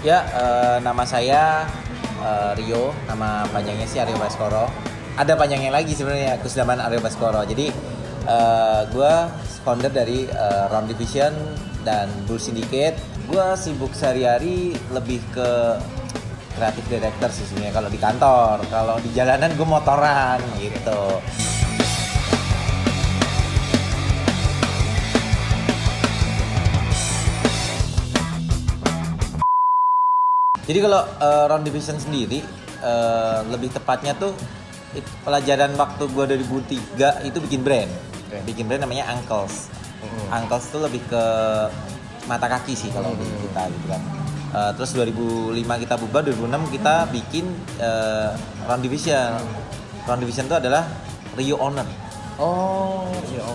Ya, eh, nama saya eh, Rio, nama panjangnya sih Aryo Baskoro. Ada panjangnya lagi sebenarnya, Kusdaman Aryo Baskoro. Jadi eh, gue founder dari eh, Round Division dan Bull Syndicate. Gue sibuk sehari-hari lebih ke kreatif director sih sebenarnya kalau di kantor. Kalau di jalanan gue motoran gitu. Jadi kalau eh, round division sendiri eh, lebih tepatnya tuh it- pelajaran waktu gua 2003 itu bikin brand. Oke. Bikin brand namanya Uncles. Mhm. Uncles tuh lebih ke mata kaki sih kalau di kita gitu kan. Eh, terus 2005 kita bubar, 2006 kita bikin eh, round division. Round division itu adalah Rio Owner. Oh.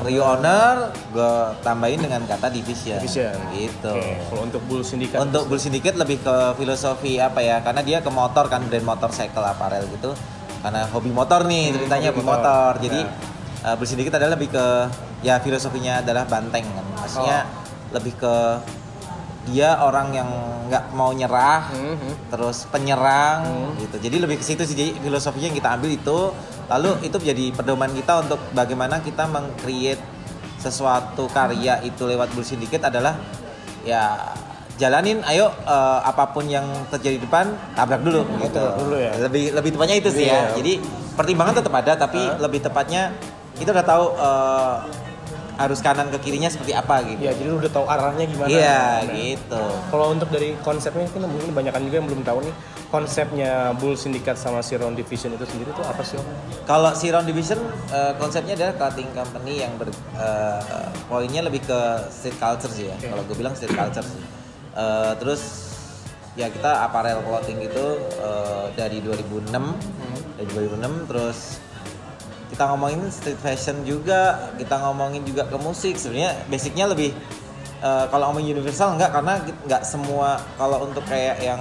Rio Owner gue tambahin dengan kata division. Division. Gitu. Oke, kalau untuk Bull Syndicate Untuk Bull Syndicate lebih ke filosofi apa ya? Karena dia ke motor kan brand motor cycle apparel gitu. Karena hobi motor nih Hmm, ceritanya hobi hobi motor. motor. Jadi Ya. uh, Bull Syndicate adalah lebih ke ya filosofinya adalah banteng kan. Maksudnya Oh. lebih ke dia orang yang nggak mau nyerah, Mhm. terus penyerang Hmm. gitu. Jadi lebih ke situ sih jadi filosofinya yang kita ambil itu. Lalu itu menjadi pedoman kita untuk bagaimana kita meng-create sesuatu karya itu lewat Bull Syndicate adalah ya jalanin ayo eh, apa pun yang terjadi di depan tabrak dulu gitu. tabrak dulu ya. Lebih lebih tepatnya itu sih Iya. ya. Jadi pertimbangan tetap ada tapi Hah? lebih tepatnya kita udah tahu eh, harus kanan ke kirinya seperti apa gitu. Ya, jadi lu udah tahu arahnya gimana. Iya, Nah, gitu. Kalau untuk dari konsepnya kan mungkin banyak juga yang belum tahu nih konsepnya Bull Syndicate sama si Round Division itu sendiri tuh apa sih om? Kalau si Round Division eh, konsepnya adalah clothing company yang ber, eh, poinnya lebih ke street culture sih ya. Oke. Kalau gue bilang street culture sih. Eh, terus ya kita apparel clothing itu eh, dari 2006 dari 2006 terus kita ngomongin street fashion juga kita ngomongin juga ke musik sebenarnya basicnya lebih eh, kalau ngomong universal enggak karena nggak semua kalau untuk kayak yang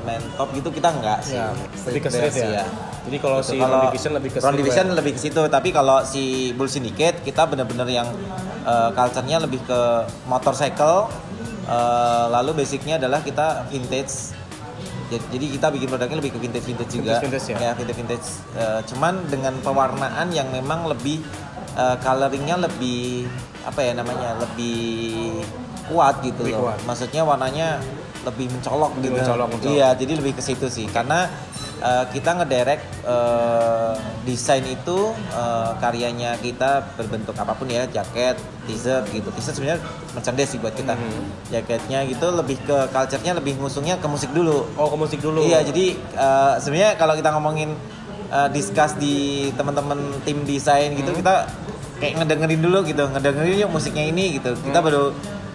main top gitu kita enggak sih Ya, lebih ke street dress, ya. Jadi kalau Gitu. si Round Division lebih ke street Division wear. lebih ke situ tapi kalau si Bull Syndicate kita bener-bener yang eh, culture-nya lebih ke motorcycle eh, lalu basicnya adalah kita vintage jadi kita bikin produknya lebih ke vintage vintage juga Vintage-vintage ya? vintage vintage Eh, cuman dengan pewarnaan yang memang lebih eh, coloringnya lebih apa ya namanya lebih kuat gitu Lebih loh kuat. maksudnya warnanya lebih mencolok Lebih gitu mencolok, mencolok. iya jadi lebih ke situ sih karena eh, kita ngederek eh, desain itu eh, karyanya kita berbentuk apa pun ya jaket t-shirt gitu t-shirt sebenarnya merchandise sih buat kita Mhm. jaketnya gitu lebih ke culture-nya lebih ngusungnya ke musik dulu Oh, ke musik dulu. Iya, jadi eh, sebenarnya kalau kita ngomongin eh, discuss di teman-teman tim desain gitu, Hmm. kita kayak ngedengerin dulu gitu, ngedengerin yuk musiknya ini gitu. Kita Hmm. baru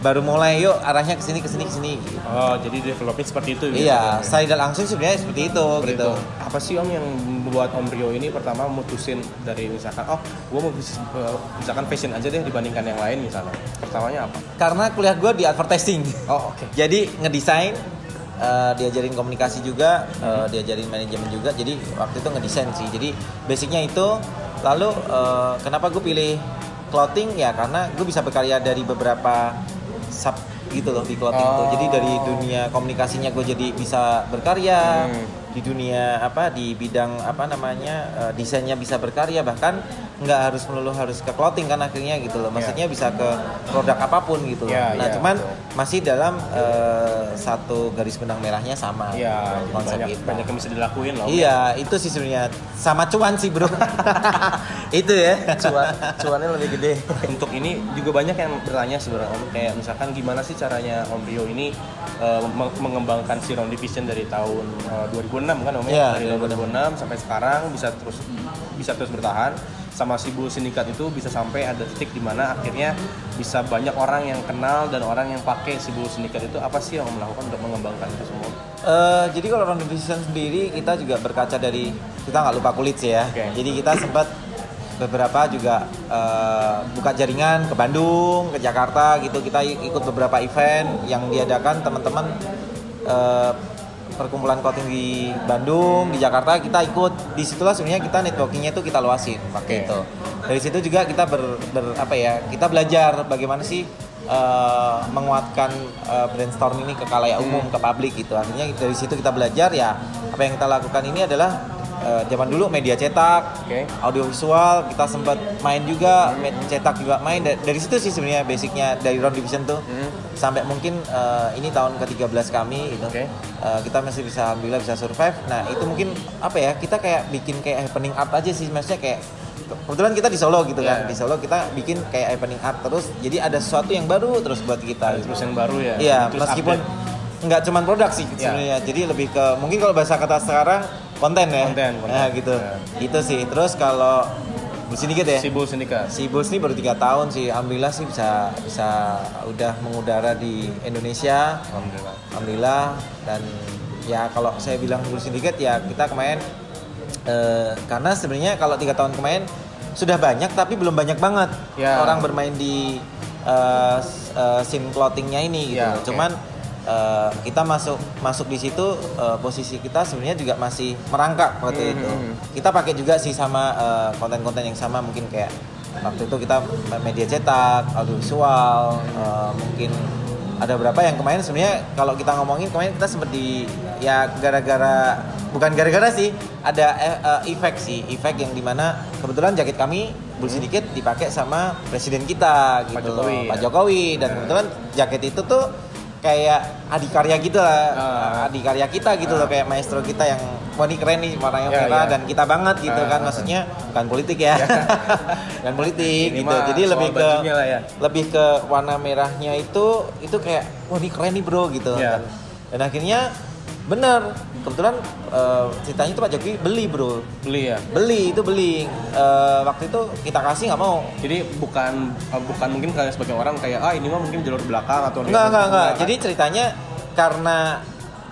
baru mulai yuk arahnya ke sini ke sini ke sini gitu. Oh, jadi developnya seperti itu Iya, biasanya. saya tidak langsung sebenarnya seperti itu Seperti gitu. itu. Apa sih om yang membuat Om Rio ini pertama mutusin dari misalkan, oh, gue mau eh, misalkan fashion aja deh dibandingkan yang lain misalnya. Pertamanya apa? Karena kuliah gue di advertising. Oh, oke. Jadi ngedesain eh, diajarin komunikasi juga, eh, diajarin manajemen juga. Jadi waktu itu ngedesain sih. Jadi basicnya itu. Lalu eh, kenapa gue pilih clothing ya karena gue bisa berkarya dari beberapa sub gitu loh di clothing tuh. Oh. Jadi dari dunia komunikasinya gue jadi bisa berkarya. Hmm. Di dunia apa di bidang apa namanya eh, desainnya bisa berkarya bahkan nggak harus melulu harus ke clothing kan akhirnya gitu loh. Maksudnya bisa ke produk apa pun gitu loh. Iya, nah, iya, cuman betul. masih dalam eh, satu garis benang merahnya sama Iya, jadi konsep banyak itu. banyak yang bisa dilakuin loh. Iya, itu sih sebenarnya sama cuan sih, Bro. itu ya. cuan cuannya lebih gede untuk ini juga banyak yang bertanya sebenarnya om kayak misalkan gimana sih caranya om Rio ini meng- mengembangkan si Round Division dari tahun eh, 2006 kan om Iya, ya dari tahun 2006 sampai sekarang bisa terus bisa terus bertahan sama si Bull Syndicate itu bisa sampai ada titik di mana akhirnya bisa banyak orang yang kenal dan orang yang pakai si Bull Syndicate itu apa sih yang melakukan untuk mengembangkan itu semua Eh, jadi kalau Round Division sendiri kita juga berkaca dari kita nggak lupa kulit sih ya. Oke. Jadi kita sempat beberapa juga eh, buka jaringan ke Bandung, ke Jakarta gitu. Kita ikut beberapa event yang diadakan teman-teman eh, perkumpulan clothing di Bandung, di Jakarta kita ikut. Di situlah sebenarnya kita networkingnya itu kita luasin pakai Oke. itu. Dari situ juga kita ber, ber- apa ya? Kita belajar bagaimana sih eh, menguatkan eh, brainstorm ini ke kalayak umum ke publik gitu artinya dari situ kita belajar ya apa yang kita lakukan ini adalah eh, zaman dulu media cetak Oke. audiovisual kita sempat main juga med- cetak juga main Da- dari situ sih sebenarnya basicnya dari round division tuh Hmm. Sampai mungkin eh, ini tahun ke-13 kami gitu Oke. Eh, kita masih bisa alhamdulillah bisa survive nah itu mungkin apa ya kita kayak bikin kayak happening art aja sih maksudnya kayak kebetulan kita di Solo gitu kan Iya. di Solo kita bikin kayak happening art terus jadi ada sesuatu yang baru terus buat kita gitu. terus yang baru ya Iya, meskipun update. nggak cuman produk sih Iya. sebenarnya. Jadi lebih ke mungkin kalau bahasa kata sekarang konten ya. Konten, konten. Nah, gitu. Iya. Itu sih. Terus kalau di sini dikit ya. si Bull Syndicate Si Bulls ini baru tiga tahun sih. Alhamdulillah sih bisa bisa udah mengudara di Indonesia. alhamdulillah Alhamdulillah dan ya kalau saya bilang Bulls Syndicate ya kita kemarin eh, karena sebenarnya kalau tiga tahun kemarin sudah banyak tapi belum banyak banget Ya. orang bermain di eh, eh, scene clothingnya ini gitu. Ya, oke. Cuman eh, kita masuk masuk di situ eh, posisi kita sebenarnya juga masih merangkak waktu Hmm, itu. hmm, hmm. Kita pakai juga sih sama eh, konten-konten yang sama mungkin kayak waktu itu kita media cetak, audiovisual, eh, mungkin ada berapa yang kemarin sebenarnya kalau kita ngomongin kemarin kita sempat di ya gara-gara bukan gara-gara sih ada eh, efek sih efek yang di mana kebetulan jaket kami Bull sedikit dipakai sama presiden kita gitu Pak Jokowi, Pak ya. Jokowi dan kebetulan jaket itu tuh kayak adikarya gitu lah Ah. adikarya kita gitu loh kayak maestro kita yang wah ini keren nih warnanya Ya, merah ya. dan kita banget gitu Ah, kan maksudnya bukan politik ya bukan politik Ini gitu mah jadi lebih ke ya. lebih ke warna merahnya itu itu kayak wah ini keren nih bro gitu Iya. dan, dan akhirnya bener kebetulan eh, ceritanya itu Pak Jokowi beli bro beli ya beli itu beli Eh, waktu itu kita kasih nggak mau jadi bukan uh, bukan mungkin kayak sebagian orang kayak ah ini mah mungkin jalur belakang atau Enggak, enggak, enggak. Jadi ceritanya karena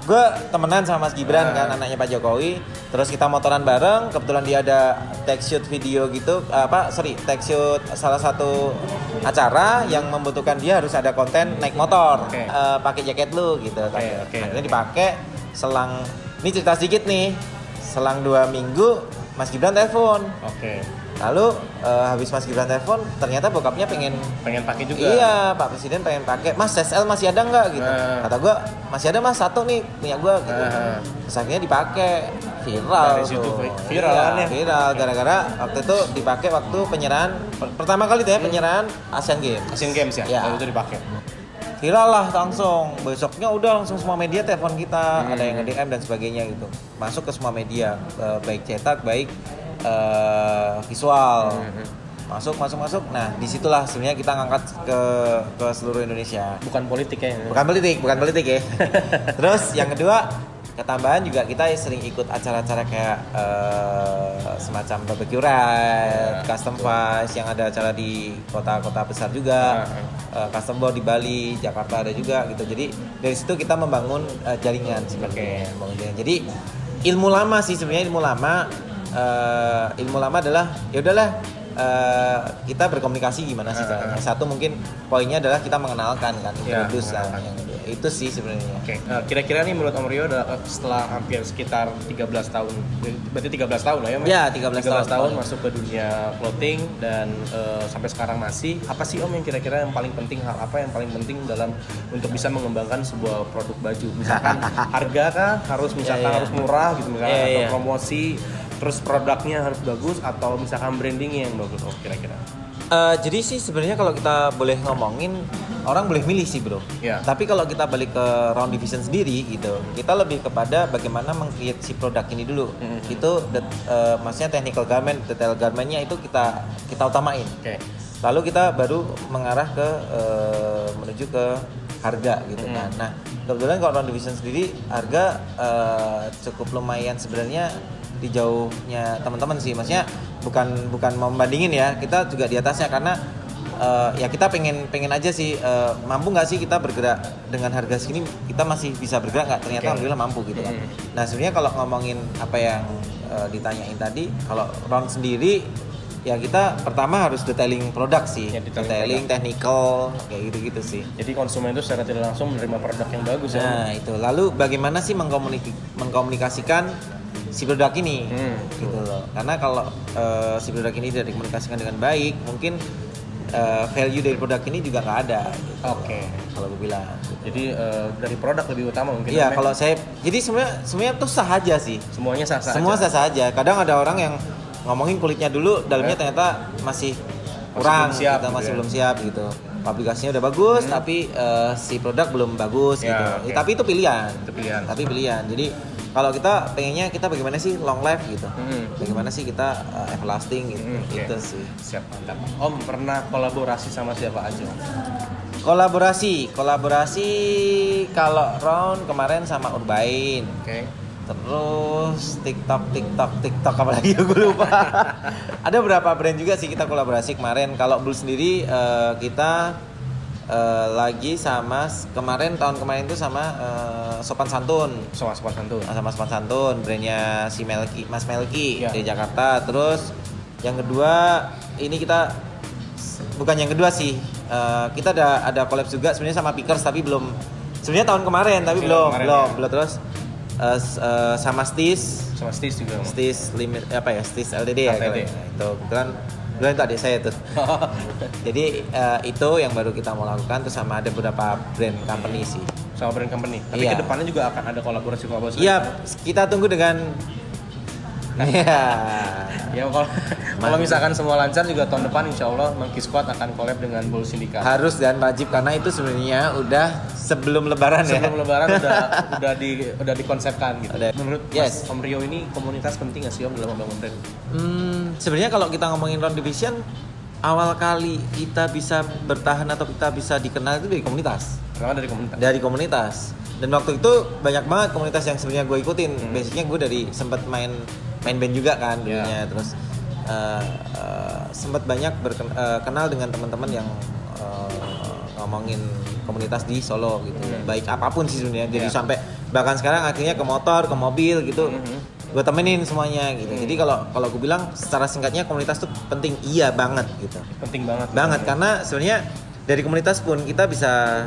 gue temenan sama Mas Gibran Ah. kan anaknya Pak Jokowi terus kita motoran bareng kebetulan dia ada tag shoot video gitu apa sorry tag shoot salah satu acara yang membutuhkan dia harus ada konten naik motor Oke. Eh, pakai jaket lu gitu Oke, oke. akhirnya dipakai selang ini cerita sedikit nih selang dua minggu Mas Gibran telepon oke lalu eh, habis Mas Gibran telepon ternyata bokapnya pengen pengen pakai juga Iya, Pak Presiden pengen pakai. Mas SL masih ada nggak gitu? Nah. Kata gua masih ada mas satu nih punya gua gitu. Nah. Terus akhirnya dipakai viral Dari situ tuh. viral Iya, kan ya? Viral gara-gara waktu itu dipakai waktu penyerahan per- pertama kali tuh ya penyerahan Asian Games. Asian Games ya, Iya. Lalu itu dipakai Viral lah langsung. Besoknya udah langsung semua media telepon kita, Hmm. ada yang nge-DM dan sebagainya gitu. Masuk ke semua media, eh, baik cetak, baik eh, visual. Hmm. Masuk, masuk, masuk. Nah, di situlah sebenarnya kita ngangkat ke ke seluruh Indonesia. bukan politik ya Bukan politik, bukan politik ya. Terus yang kedua, ketambahan juga kita sering ikut acara-acara kayak eh, semacam barbecue ride, Ya, custom fest yang ada acara di kota-kota besar juga, Eh, custom board di Bali, Jakarta ada juga gitu. Jadi dari situ kita membangun eh, jaringan sebenarnya. Jaringan. Jadi ilmu lama sih sebenarnya ilmu lama. eh, ilmu lama adalah ya udahlah eh, kita berkomunikasi gimana sih Ah, caranya. Satu mungkin poinnya adalah kita mengenalkan kan, Ya, introduce lah. mengenalkan. Yang- itu sih sebenarnya. Oke, eh, kira-kira nih menurut Om Rio eh, setelah hampir sekitar 13 tahun, berarti 13 tahun lah ya? Mas? Ya, 13 tahun. tahun masuk ke dunia clothing dan eh, sampai sekarang masih. Apa sih Om yang kira-kira yang paling penting, hal apa yang paling penting dalam untuk bisa mengembangkan sebuah produk baju? Misalkan harga kah harus misalkan Ya, ya. harus murah gitu misalkan Ya, atau ya. promosi, terus produknya harus bagus atau misalkan brandingnya yang bagus Om kira-kira? Eh, jadi sih sebenarnya kalau kita boleh ngomongin orang boleh milih sih bro. Ya. Tapi kalau kita balik ke round division sendiri gitu, kita lebih kepada bagaimana meng-create si produk ini dulu. Mhm. Itu det- eh, maksudnya technical garment, detail garmentnya itu kita kita utamain. Oke. Lalu kita baru mengarah ke eh, menuju ke harga gitu Mhm. kan. Nah kebetulan kalau round division sendiri harga eh, cukup lumayan sebenarnya di jauhnya teman-teman sih. Maksudnya bukan bukan membandingin ya. Kita juga di atasnya karena eh, ya kita pengen pengen aja sih eh, mampu nggak sih kita bergerak dengan harga segini kita masih bisa bergerak nggak? Ternyata Oke. alhamdulillah mampu gitu kan. Mhm. Nah sebenarnya kalau ngomongin apa yang eh, ditanyain tadi, kalau round sendiri ya kita pertama harus detailing produk sih, Ya, detailing detailing, technical kayak gitu-gitu sih. Jadi konsumen itu secara tidak langsung menerima produk yang bagus ya. Nah itu lalu bagaimana sih mengkomunik- mengkomunikasikan si produk ini Hmm. gitu loh. Karena kalau eh, si produk ini tidak dikomunikasikan dengan baik, mungkin eh, value dari produk ini juga nggak ada. gitu. Oke. Kalau gue bilang. Jadi eh, dari produk lebih utama mungkin. Iya, kalau saya jadi sebenarnya sebenarnya tuh sah aja sih. semuanya sah sah. Semua sah sah aja. Kadang ada orang yang ngomongin kulitnya dulu, dalamnya Eh. ternyata masih kurang, belum siap kita gitu masih ya. belum siap gitu. Aplikasinya udah bagus, Hmm. tapi eh, si produk belum bagus Ya, gitu. oke. Ya, tapi itu pilihan. Itu pilihan. Tapi pilihan. Jadi kalau kita pengennya kita bagaimana sih long life gitu. Hmm. Bagaimana sih kita eh, everlasting gitu. Hmm, oke. Itu sih. Siap mantap. Om pernah kolaborasi sama siapa aja? Kolaborasi, kolaborasi kalau round kemarin sama Urbain. Oke. Terus TikTok, TikTok, TikTok apa lagi gue lupa. Ada beberapa brand juga sih kita kolaborasi kemarin. Kalau Bull sendiri eh, kita eh, lagi sama kemarin tahun kemarin itu sama eh, Sopan Santun. Sama sopan santun. sama Sopan Santun, brandnya si Melki, Mas Melki Ya. dari Jakarta. Terus yang kedua ini kita bukan yang kedua sih. Eh, kita ada ada collab juga sebenarnya sama Pickers tapi belum sebenarnya tahun kemarin tapi Iya, belum kemarin belum ya. belum terus s- eh, sama Stis Sama Stis juga. Stis limit apa ya Stis LDD ya LTD. nah, itu kebetulan kebetulan itu adik saya tuh jadi eh, itu yang baru kita mau lakukan terus sama ada beberapa brand company sih sama brand company. Tapi Iya. ke depannya juga akan ada kolaborasi kolaborasi. iya kita tunggu dengan Iya. Ya kalau kalau misalkan semua lancar juga tahun depan insya Allah Monkey Squad akan collab dengan Bull Syndicate. harus dan wajib karena itu sebenarnya udah sebelum lebaran Sebelum ya Lebaran udah udah di udah dikonsepkan gitu. Ada. Menurut Yes. Mas Om Rio ini komunitas penting nggak sih Om dalam membangun brand? Hmm, sebenarnya kalau kita ngomongin round division awal kali kita bisa bertahan atau kita bisa dikenal itu dari komunitas Pertama dari komunitas. dari komunitas dan waktu itu banyak banget komunitas yang sebenarnya gue ikutin Hmm. basicnya gue dari sempat main main band juga kan dulunya terus eh, eh, sempat banyak berkenal dengan teman-teman yang eh, ngomongin komunitas di Solo gitu Hmm. baik apa pun sih sebenarnya jadi Ya. sampai bahkan sekarang akhirnya ke motor ke mobil gitu Mhm. Gue temenin semuanya gitu Hmm. jadi kalau kalau gue bilang secara singkatnya komunitas tuh penting iya banget gitu Penting banget. banget karena sebenarnya dari komunitas pun kita bisa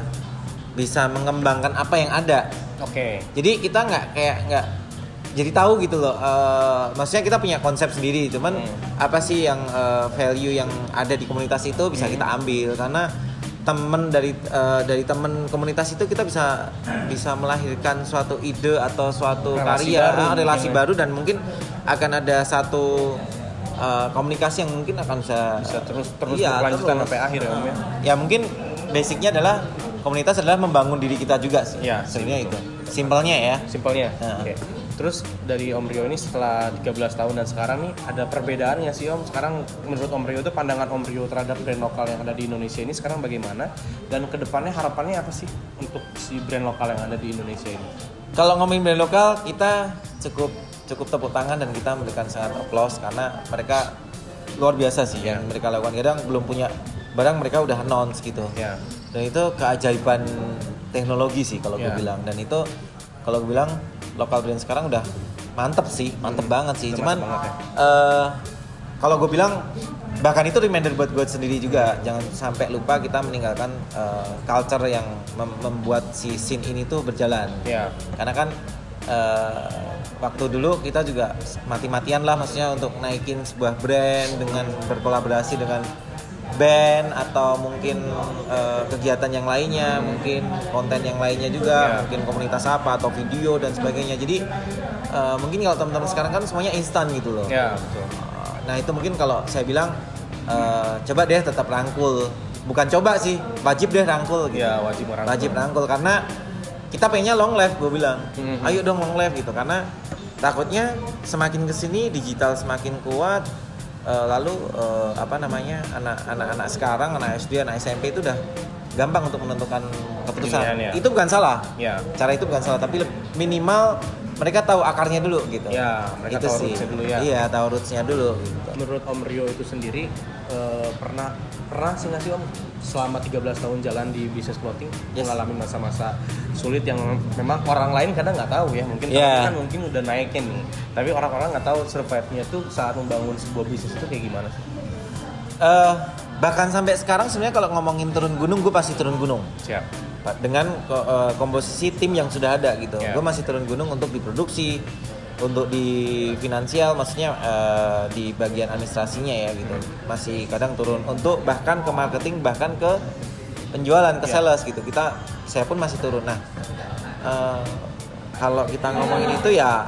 bisa mengembangkan apa yang ada Oke. jadi kita nggak kayak nggak jadi tahu gitu loh eh, maksudnya kita punya konsep sendiri cuman Hmm. apa sih yang eh, value yang ada di komunitas itu bisa Hmm. kita ambil karena temen dari eh, dari temen komunitas itu kita bisa bisa melahirkan suatu ide atau suatu Relasi karya baru ah, relasi mungkin ya. baru dan mungkin akan ada satu eh, komunikasi yang mungkin akan bisa Bisa terus terus Iya, berkelanjutan terus. sampai akhir ya Om ya. ya mungkin basicnya adalah komunitas adalah membangun diri kita juga sih Iya, sebenarnya betul. itu simpelnya ya Simpelnya. Nah. Oke. Terus dari Om Rio ini setelah 13 tahun dan sekarang nih ada perbedaan nggak sih Om? Sekarang menurut Om Rio itu pandangan Om Rio terhadap brand lokal yang ada di Indonesia ini sekarang bagaimana? Dan ke depannya harapannya apa sih untuk si brand lokal yang ada di Indonesia ini? kalau ngomongin brand lokal kita cukup cukup tepuk tangan dan kita memberikan sangat applause karena mereka luar biasa sih Iya. yang mereka lakukan kadang belum punya barang mereka udah announce gitu Ya. dan itu keajaiban teknologi sih kalau gue Iya. bilang dan itu kalau gue bilang lokal brand sekarang udah mantep sih mantep banget sih. Udah cuman banget eh, kalau gue bilang bahkan itu reminder buat gue sendiri juga. Jangan sampai lupa kita meninggalkan eh, culture yang mem- membuat si scene ini tuh berjalan. Ya. karena kan eh, waktu dulu kita juga mati-matian lah maksudnya untuk naikin sebuah brand dengan berkolaborasi dengan band atau mungkin eh, kegiatan yang lainnya mungkin konten yang lainnya juga Ya. mungkin komunitas apa atau video dan sebagainya jadi eh, mungkin kalau teman-teman sekarang kan semuanya instan gitu loh Ya, betul. Nah itu mungkin kalau saya bilang eh, coba deh tetap rangkul, bukan coba sih, wajib deh rangkul gitu. Ya, wajib merangkul. Wajib rangkul karena kita pengennya long life, gue bilang. Mhm. Ayo dong long life gitu karena takutnya semakin ke sini digital semakin kuat. Eh, lalu eh, apa namanya anak-anak anak sekarang anak SD anak SMP itu udah gampang untuk menentukan keputusan Pilihan, ya. itu bukan salah Ya. cara itu bukan salah tapi minimal mereka tahu akarnya dulu gitu Ya, mereka itu tahu sih rootsnya dulu ya. iya tahu rootsnya dulu gitu. Menurut Om Rio itu sendiri eh, pernah pernah sih nggak sih Om selama 13 tahun jalan di bisnis clothing Yes. mengalami masa-masa sulit yang memang orang lain kadang nggak tahu ya mungkin Yeah. kan mungkin udah naikin nih tapi orang-orang nggak tahu survive-nya tuh saat membangun sebuah bisnis itu kayak gimana sih? Eh, bahkan sampai sekarang sebenarnya kalau ngomongin turun gunung gue pasti turun gunung Siap. Dengan eh, komposisi tim yang sudah ada gitu Ya. gue masih turun gunung untuk diproduksi untuk di finansial maksudnya eh, di bagian administrasinya ya gitu masih kadang turun untuk bahkan ke marketing bahkan ke penjualan ke Ya. sales gitu kita saya pun masih turun nah eh, kalau kita ngomongin itu ya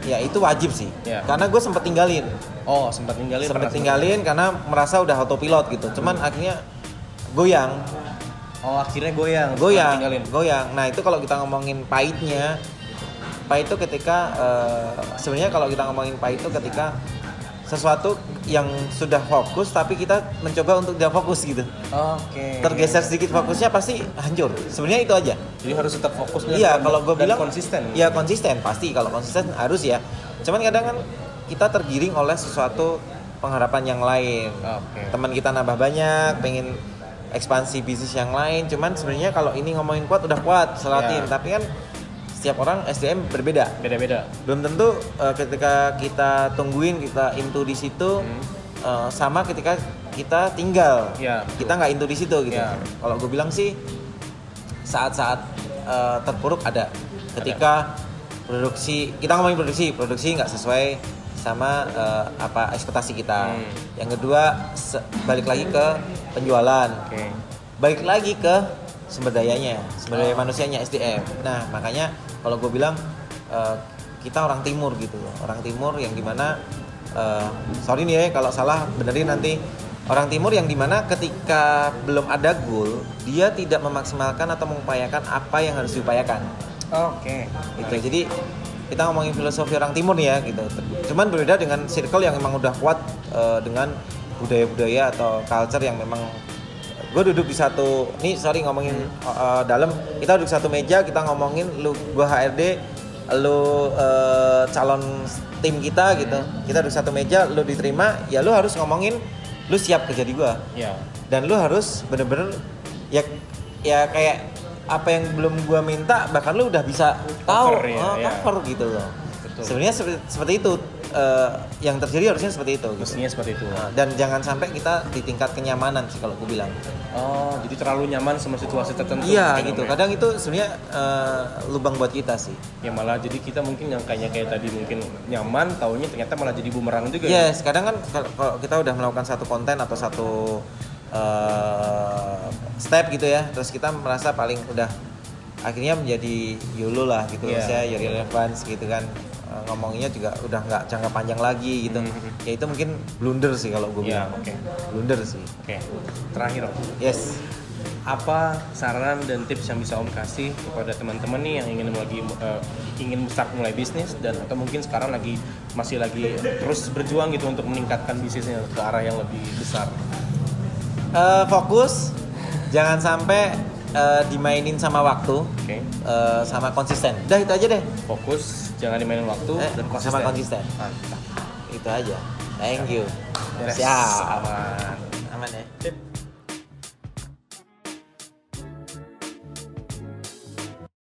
ya itu wajib sih Ya. karena gue sempat tinggalin Oh, sempat tinggalin. sempat tinggalin karena merasa udah autopilot gitu cuman akhirnya goyang. Oh, akhirnya goyang. goyang Tinggalin. goyang nah itu kalau kita ngomongin pahitnya pahit itu ketika eh, sebenarnya kalau kita ngomongin pahit itu ketika sesuatu yang sudah fokus tapi kita mencoba untuk tidak fokus gitu Oke. tergeser sedikit fokusnya pasti hancur sebenarnya itu aja Jadi harus tetap fokus iya kalau gue bilang konsisten. iya konsisten pasti kalau konsisten harus ya cuman kadang kan kita tergiring oleh sesuatu pengharapan yang lain Oke. teman kita nambah banyak pengen ekspansi bisnis yang lain cuman sebenarnya kalau ini ngomongin kuat udah kuat selatin Ya. tapi kan setiap orang SDM berbeda Beda-beda. belum tentu eh, ketika kita tungguin kita into di situ Hmm. eh, sama ketika kita tinggal betul. kita nggak into di situ gitu Ya. kalau gue bilang sih saat-saat eh, terpuruk ada ketika produksi kita ngomongin produksi produksi nggak sesuai sama eh, apa ekspektasi kita Hmm. yang kedua balik lagi ke penjualan Oke. balik lagi ke sumber dayanya sumber daya Oh. manusianya SDM nah makanya kalau gue bilang eh, kita orang timur gitu orang timur yang di mana eh, sorry nih ya kalau salah benerin nanti orang timur yang di mana ketika belum ada goal dia tidak memaksimalkan atau mengupayakan apa yang harus diupayakan Oke. gitu jadi kita ngomongin filosofi orang timur nih ya gitu. Cuman berbeda dengan circle yang memang udah kuat eh, dengan budaya-budaya atau culture yang memang gue duduk di satu nih sorry ngomongin eh, dalam. Kita duduk satu meja kita ngomongin lu gue HRD lu eh, calon tim kita gitu. Kita duduk satu meja lu diterima ya lu harus ngomongin lu siap kerja di gue Ya. dan lu harus bener-bener ya ya kayak apa yang belum gua minta bahkan lu udah bisa tahu Cover ya, oh, ya. cover gitu loh sebenarnya seperti, seperti itu eh, yang terjadi harusnya seperti itu gitu. Mestinya seperti itu. Nah, dan jangan sampai kita di tingkat kenyamanan sih kalau gue bilang Oh, jadi terlalu nyaman sama situasi tertentu. iya gitu ya? kadang itu sebenarnya eh, lubang buat kita sih Ya malah jadi kita mungkin yang kayaknya kayak tadi mungkin nyaman, taunya ternyata malah jadi bumerang juga. ya? Yes, kadang kan kalau kita udah melakukan satu konten atau satu eh, step gitu ya, terus kita merasa paling udah akhirnya menjadi YOLO lah gitu, Iya. saya ya relevance gitu kan Eh, ngomonginnya juga udah nggak jangka panjang lagi gitu, Mhm. ya itu mungkin blunder sih kalau gue Ya, bilang, oke. blunder sih, Oke. Terakhir Om. yes. apa saran dan tips yang bisa Om kasih kepada teman-teman nih yang ingin lagi eh, ingin start mulai bisnis dan atau mungkin sekarang lagi masih lagi terus berjuang gitu untuk meningkatkan bisnisnya ke arah yang lebih besar. Eh, fokus, jangan sampai eh, dimainin sama waktu, Oke. eh, sama konsisten, udah itu aja deh, Fokus, jangan dimainin waktu Eh, dan konsisten. sama konsisten. Mantap. itu aja, thank you, Beres. siap, Aman. aman ya.